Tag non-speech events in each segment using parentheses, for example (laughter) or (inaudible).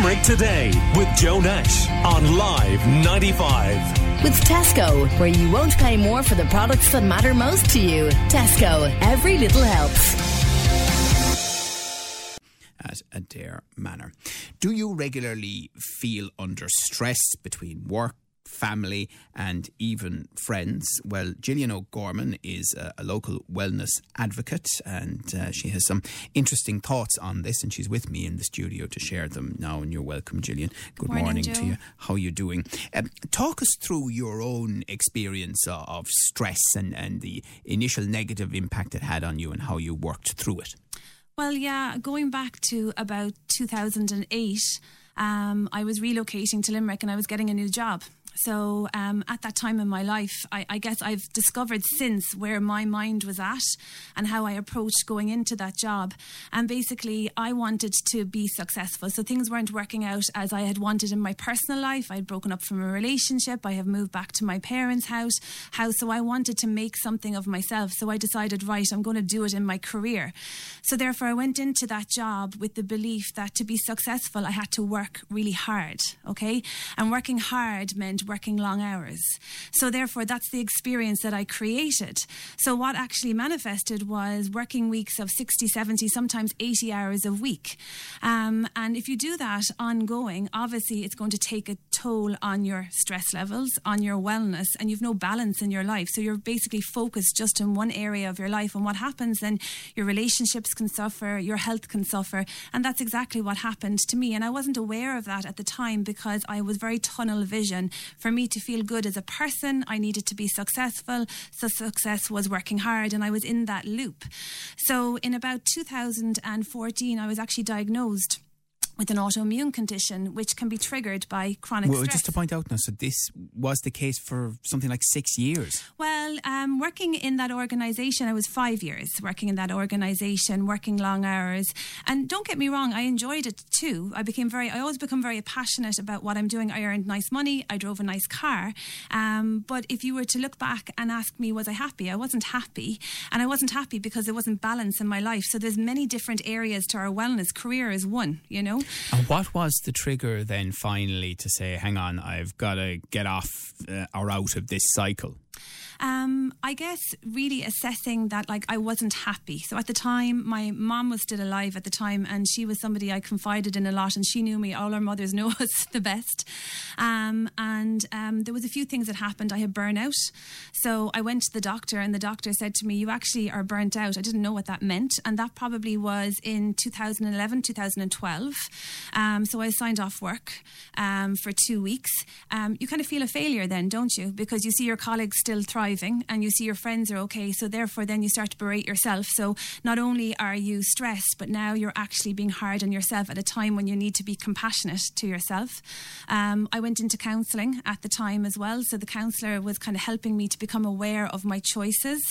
Limerick Today with Joe Nash on Live 95. With Tesco, where you won't pay more for the products that matter most to you. Tesco, every little helps. At Adare Manor. Do you regularly feel under stress between work, family, and even friends. Well, Gillian O'Gorman is a, a local wellness advocate, and uh, she has some interesting thoughts on this, and she's with me in the studio to share them now. And you're welcome, Gillian. Good morning, morning to you. How are you doing? Um, talk us through your own experience of, of stress and, and the initial negative impact it had on you, and how you worked through it. Well, yeah, going back to about 2008, um, I was relocating to Limerick and I was getting a new job. So um, at that time in my life, I, I guess I've discovered since where my mind was at and how I approached going into that job. And basically, I wanted to be successful. So things weren't working out as I had wanted in my personal life. I'd broken up from a relationship. I have moved back to my parents' house. House. So I wanted to make something of myself. So I decided, right, I'm going to do it in my career. So therefore, I went into that job with the belief that to be successful, I had to work really hard. Okay, and working hard meant working long hours. So therefore, that's the experience that I created. So what actually manifested was working weeks of 60, 70, sometimes 80 hours a week. Um, and if you do that ongoing, obviously it's going to take a toll on your stress levels, on your wellness, and you've no balance in your life. So you're basically focused just in one area of your life. And what happens then, your relationships can suffer, your health can suffer. And that's exactly what happened to me. And I wasn't aware of that at the time because I was very tunnel vision. For me to feel good as a person, I needed to be successful. So success was working hard, and I was in that loop. So in about 2014, I was actually diagnosed with an autoimmune condition which can be triggered by chronic Well, stress. just to point out now, so this was the case for something like six years. Well, um, working in that organisation, I was five years working in that organisation, working long hours. And don't get me wrong, I enjoyed it too. I became very, I always become very passionate about what I'm doing. I earned nice money, I drove a nice car. Um, but if you were to look back and ask me, was I happy? I wasn't happy. And I wasn't happy because there wasn't balance in my life. So there's many different areas to our wellness. Career is one, you know? And what was the trigger then finally to say, hang on, I've got to get off uh, or out of this cycle? Um, I guess really assessing that like I wasn't happy. So at the time, my mom was still alive at the time, and she was somebody I confided in a lot, and she knew me. All our mothers (laughs) know us the best. Um, and um, there was a few things that happened. I had burnout, so I went to the doctor, and the doctor said to me, "You actually are burnt out." I didn't know what that meant, and that probably was in 2011, 2012. Um, so I signed off work um, for two weeks. Um, you kind of feel a failure then, don't you? Because you see your colleagues still thriving and you see your friends are okay. So therefore, then you start to berate yourself. So not only are you stressed, but now you're actually being hard on yourself at a time when you need to be compassionate to yourself. Um, I went into counselling at the time as well. So the counsellor was kind of helping me to become aware of my choices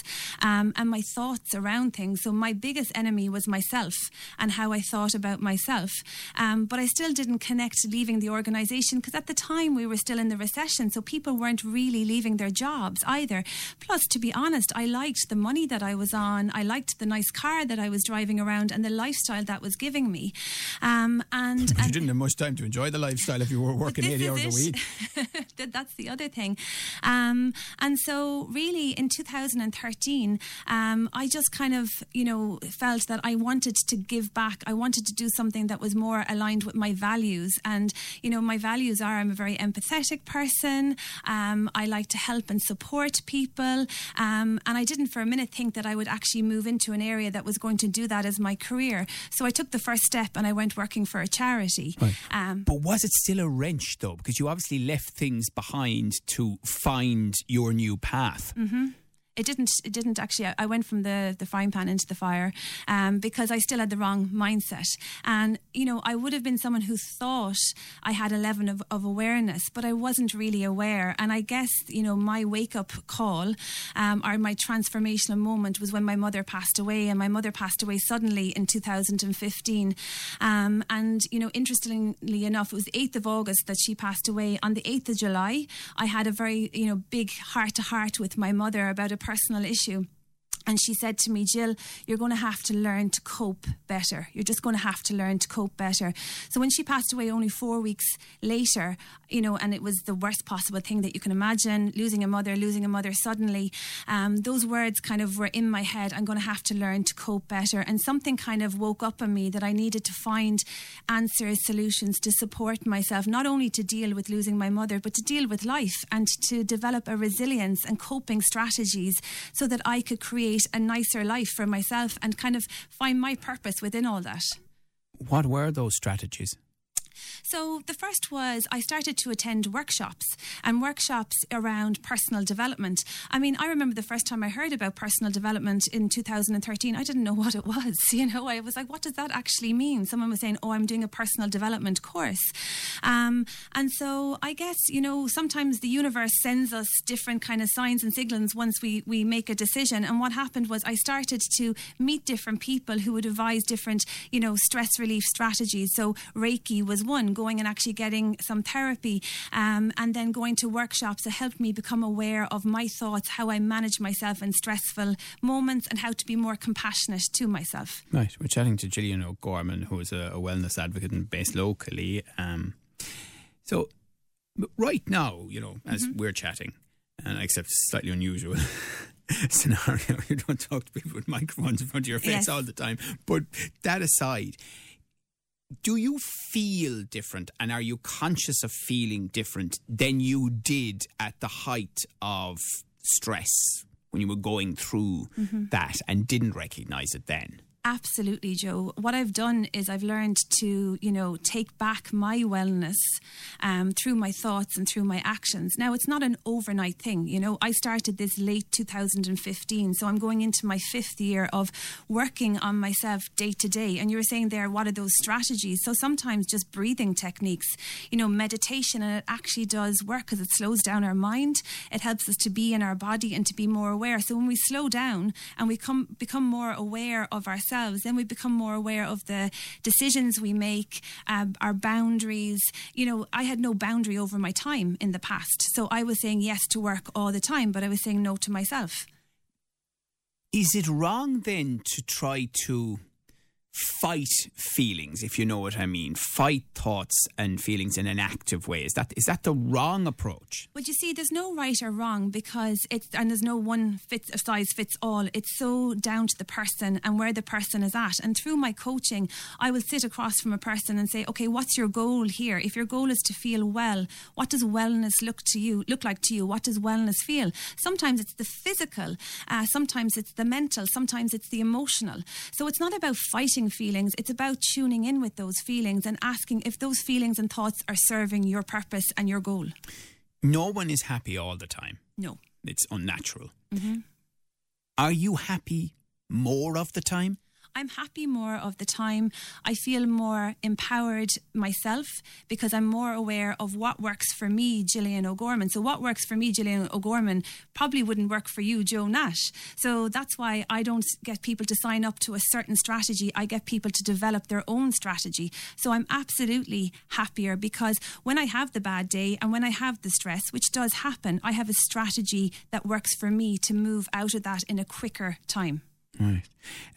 um, and my thoughts around things. So my biggest enemy was myself and how I thought about myself. Um, but I still didn't connect leaving the organisation because at the time we were still in the recession. So people weren't really leaving their jobs either. Plus, to be honest, I liked the money that I was on. I liked the nice car that I was driving around and the lifestyle that was giving me. Um, and, But you didn't have much time to enjoy the lifestyle if you were working 80 is hours a week. (laughs) That's the other thing. Um, and so, really, in 2013, um, I just kind of, you know, felt that I wanted to give back. I wanted to do something that was more aligned with my values. And, you know, my values are I'm a very empathetic person. Um, I like to help and support people. Um, and I didn't for a minute think that I would actually move into an area that was going to do that as my career. So I took the first step and I went working for a charity. Um, But was it still a wrench though? Because you obviously left things behind to find your new path. It didn't it didn't actually I went from the the frying pan into the fire um, because I still had the wrong mindset. And you know I would have been someone who thought I had a level of, of awareness but I wasn't really aware. And I guess you know my wake up call um, or my transformational moment was when my mother passed away and my mother passed away suddenly in 2015 um, and you know interestingly enough it was the 8th of August that she passed away. On the 8th of July I had a very you know big heart to heart with my mother about a personal issue And she said to me, Jill, you're going to have to learn to cope better. You're just going to have to learn to cope better. So when she passed away only four weeks later, you know, and it was the worst possible thing that you can imagine losing a mother, losing a mother suddenly, um, those words kind of were in my head. I'm going to have to learn to cope better. And something kind of woke up in me that I needed to find answers, solutions to support myself, not only to deal with losing my mother, but to deal with life and to develop a resilience and coping strategies so that I could create a nicer life for myself and kind of find my purpose within all that. What were those strategies? So the first was I started to attend workshops and workshops around personal development. I mean, I remember the first time I heard about personal development in 2013, I didn't know what it was. (laughs) You know, I was like, what does that actually mean? Someone was saying, oh, I'm doing a personal development course. Um, and so I guess, you know, sometimes the universe sends us different kind of signs and signals once we, we make a decision. And what happened was I started to meet different people who would advise different, you know, stress relief strategies. So Reiki was one, going and actually getting some therapy, um, and then going to workshops that helped me become aware of my thoughts, how I manage myself in stressful moments, and how to be more compassionate to myself. Right. We're chatting to Gillian O'Gorman, who is a, a wellness advocate and based locally. Um, so, right now, you know, as mm-hmm. we're chatting, and except slightly unusual. (laughs) scenario. (laughs) You don't talk to people with microphones in front of your face yes. all the time. But that aside, do you feel different and are you conscious of feeling different than you did at the height of stress when you were going through mm-hmm. that and didn't recognize it then? Absolutely, Joe. What I've done is I've learned to, you know, take back my wellness um, through my thoughts and through my actions. Now, it's not an overnight thing. You know, I started this late 2015, so I'm going into my fifth year of working on myself day to day. And you were saying there, what are those strategies? So sometimes just breathing techniques, you know, meditation, and it actually does work because it slows down our mind. It helps us to be in our body and to be more aware. So when we slow down and we come become more aware of ourselves ourselves, then we become more aware of the decisions we make, um, our boundaries. You know, I had no boundary over my time in the past. So I was saying yes to work all the time, but I was saying no to myself. Is it wrong then to try to fight feelings, if you know what I mean. Fight thoughts and feelings in an active way. Is that is that the wrong approach? But you see, there's no right or wrong because it's and there's no one fits size fits all. It's so down to the person and where the person is at. And through my coaching, I will sit across from a person and say, okay, what's your goal here? If your goal is to feel well, what does wellness look to you? Look like to you? What does wellness feel? Sometimes it's the physical, uh, sometimes it's the mental, sometimes it's the emotional. So it's not about fighting feelings. It's about tuning in with those feelings and asking if those feelings and thoughts are serving your purpose and your goal. No one is happy all the time. No. It's unnatural. Mm-hmm. Are you happy more of the time? I'm happy more of the time. I feel more empowered myself because I'm more aware of what works for me, Gillian O'Gorman. So, what works for me, Gillian O'Gorman, probably wouldn't work for you, Joe Nash. So, that's why I don't get people to sign up to a certain strategy. I get people to develop their own strategy. So, I'm absolutely happier because when I have the bad day and when I have the stress, which does happen, I have a strategy that works for me to move out of that in a quicker time. Right.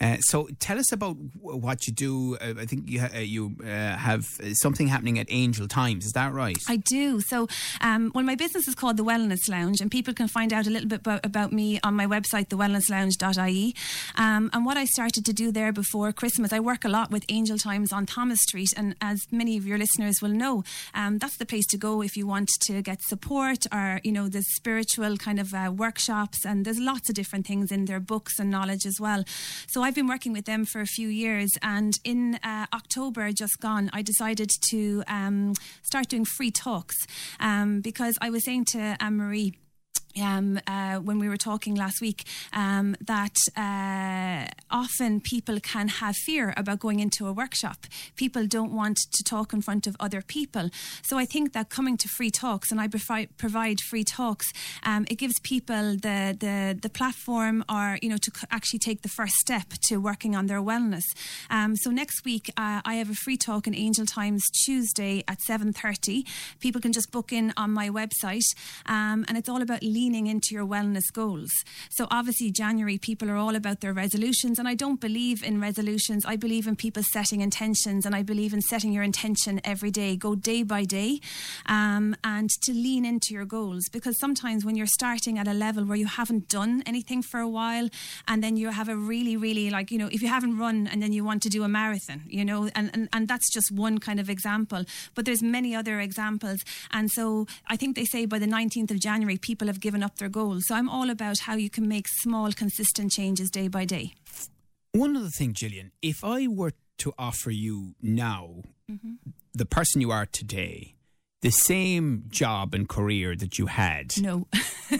Uh, so tell us about what you do. Uh, I think you uh, you uh, have something happening at Angel Times. Is that right? I do. So, um, well, my business is called the Wellness Lounge, and people can find out a little bit about, about me on my website, thewellnesslounge.ie. Um, and what I started to do there before Christmas, I work a lot with Angel Times on Thomas Street, and as many of your listeners will know, um, that's the place to go if you want to get support or you know the spiritual kind of uh, workshops, and there's lots of different things in their books and knowledge as well. So I've been working with them for a few years, and in uh, October just gone, I decided to um, start doing free talks um, because I was saying to Anne Marie um, uh, when we were talking last week um, that uh, often people can have fear about going into a workshop. People don't want to talk in front of other people. So I think that coming to free talks, and I provide, free talks, um, it gives people the, the, the platform or, you know, to actually take the first step to working on their wellness. Um, so next week, uh, I have a free talk in Angel Times Tuesday at 7.30. People can just book in on my website um, and it's all about leaning into your wellness goals. So obviously, January people are all about their resolutions, and I don't believe in resolutions. I believe in people setting intentions, and I believe in setting your intention every day. Go day by day, um, and to lean into your goals because sometimes when you're starting at a level where you haven't done anything for a while, and then you have a really, really like you know, if you haven't run and then you want to do a marathon, you know, and and, and that's just one kind of example. But there's many other examples, and so I think they say by the 19th of January, people have given up their goals. So I'm all about how you can make small, consistent changes day by day. One other thing, Gillian, if I were to offer you now, mm-hmm. the person you are today, the same job and career that you had. No. (laughs)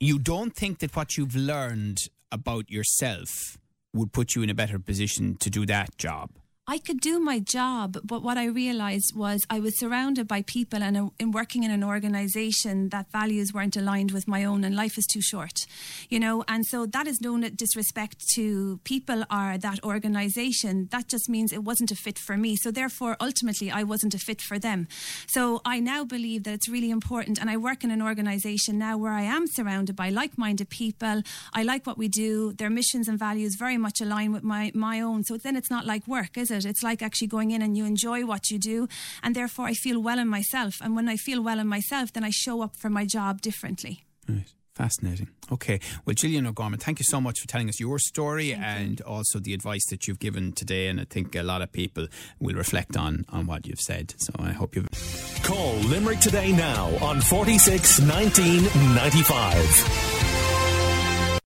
you don't think that what you've learned about yourself would put you in a better position to do that job? I could do my job, but what I realized was I was surrounded by people and uh, in working in an organization that values weren't aligned with my own, and life is too short, you know. And so that is no disrespect to people or that organization. That just means it wasn't a fit for me. So therefore, ultimately, I wasn't a fit for them. So I now believe that it's really important, and I work in an organization now where I am surrounded by like-minded people. I like what we do. Their missions and values very much align with my my own. So then it's not like work, is it? It. It's like actually going in and you enjoy what you do. And therefore, I feel well in myself. And when I feel well in myself, then I show up for my job differently. Right. Fascinating. Okay. Well, Gillian O'Gorman, thank you so much for telling us your story thank and you. also the advice that you've given today. And I think a lot of people will reflect on, on what you've said. So I hope you've. Call Limerick today now on 46 1995.